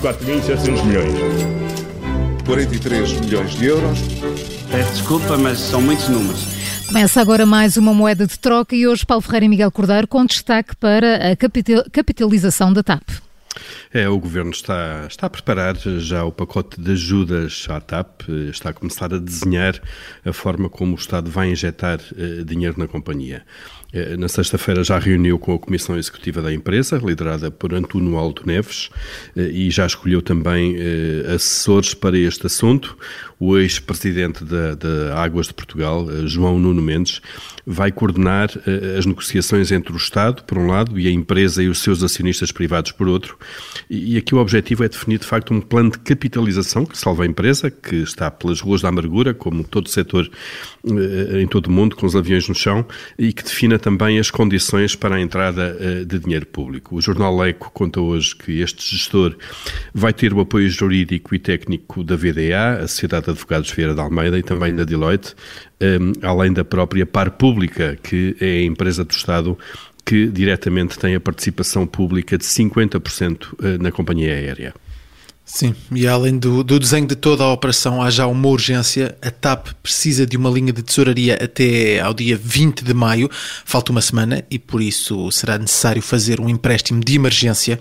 4.700 milhões. 43 milhões de euros. Peço desculpa, mas são muitos números. Começa agora mais uma moeda de troca e hoje Paulo Ferreira e Miguel Cordeiro com destaque para a capitalização da TAP. É, o Governo está, está a preparar já o pacote de ajudas à TAP, está a começar a desenhar a forma como o Estado vai injetar uh, dinheiro na companhia. Uh, na sexta-feira já reuniu com a Comissão Executiva da empresa, liderada por Antuno Aldo Neves, uh, e já escolheu também assessores para este assunto. O ex-presidente da, Águas de Portugal, João Nuno Mendes, vai coordenar as negociações entre o Estado, por um lado, e a empresa e os seus acionistas privados, por outro, e aqui o objetivo é definir, de facto, um plano de capitalização que salva a empresa, que está pelas ruas da amargura, como todo o setor eh, em todo o mundo, com os aviões no chão, e que defina também as condições para a entrada eh, de dinheiro público. O jornal Eco conta hoje que este gestor vai ter o apoio jurídico e técnico da VDA, a Sociedade de Advogados Vieira de Almeida e também da Deloitte, eh, além da própria Par Pública, que é a empresa do Estado que diretamente tem a participação pública de 50% eh, na companhia aérea. Sim, e além do, do, desenho de toda a operação, há já uma urgência. A TAP precisa de uma linha de tesouraria até ao dia 20 de maio, falta uma semana, e por isso será necessário fazer um empréstimo de emergência.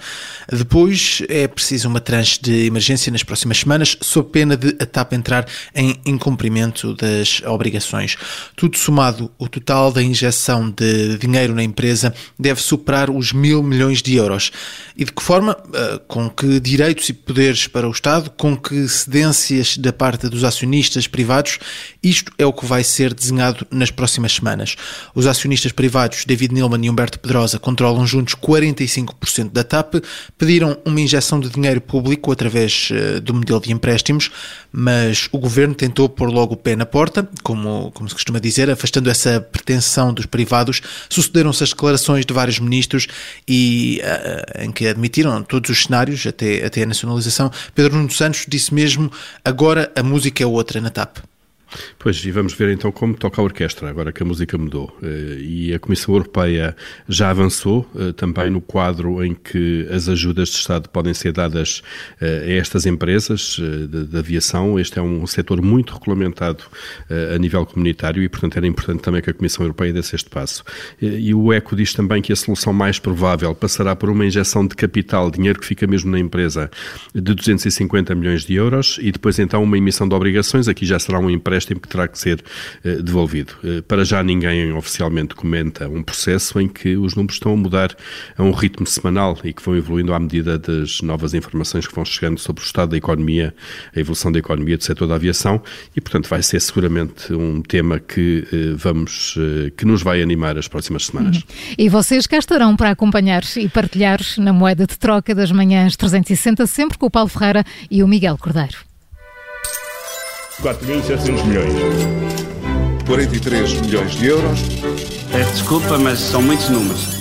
Depois é preciso uma tranche de emergência nas próximas semanas, sob pena de a TAP entrar em incumprimento das obrigações. Tudo somado, o total da injeção de dinheiro na empresa deve superar os mil milhões de euros. E de que forma? Eh, com que direitos e poderes para o Estado, com que cedências da parte dos acionistas privados. Isto é o que vai ser desenhado nas próximas semanas. Os acionistas privados, David Neilman e Humberto Pedrosa, controlam juntos 45% da TAP, pediram uma injeção de dinheiro público através eh, do modelo de empréstimos, mas o governo tentou pôr logo o pé na porta, como, como se costuma dizer, afastando essa pretensão dos privados. Sucederam-se as declarações de vários ministros e uh, em que admitiram todos os cenários, até, até a nacionalização Pedro Nuno Santos disse mesmo: agora a música é outra na TAP. Pois, e vamos ver então como toca a orquestra, agora que a música mudou. Eh, e a Comissão Europeia já avançou eh, também no quadro em que as ajudas de Estado podem ser dadas eh, a estas empresas de, aviação. Este é um setor muito regulamentado a nível comunitário e, portanto, era importante também que a Comissão Europeia desse este passo. E o ECO diz também que a solução mais provável passará por uma injeção de capital, dinheiro que fica mesmo na empresa, de 250 milhões de euros e depois então uma emissão de obrigações. Aqui já será um empréstimo empréstimo que terá que ser uh, devolvido. Uh, para já ninguém oficialmente comenta um processo em que os números estão a mudar a um ritmo semanal e que vão evoluindo à medida das novas informações que vão chegando sobre o estado da economia, a evolução da economia do setor da aviação e, portanto, vai ser seguramente um tema que uh, vamos, que nos vai animar as próximas semanas. Uhum. E vocês cá estarão para acompanhar e partilhar na moeda de troca das manhãs 360, sempre com o Paulo Ferreira e o Miguel Cordeiro. 4.700 milhões. 43 milhões de euros. Peço desculpa, mas são muitos números.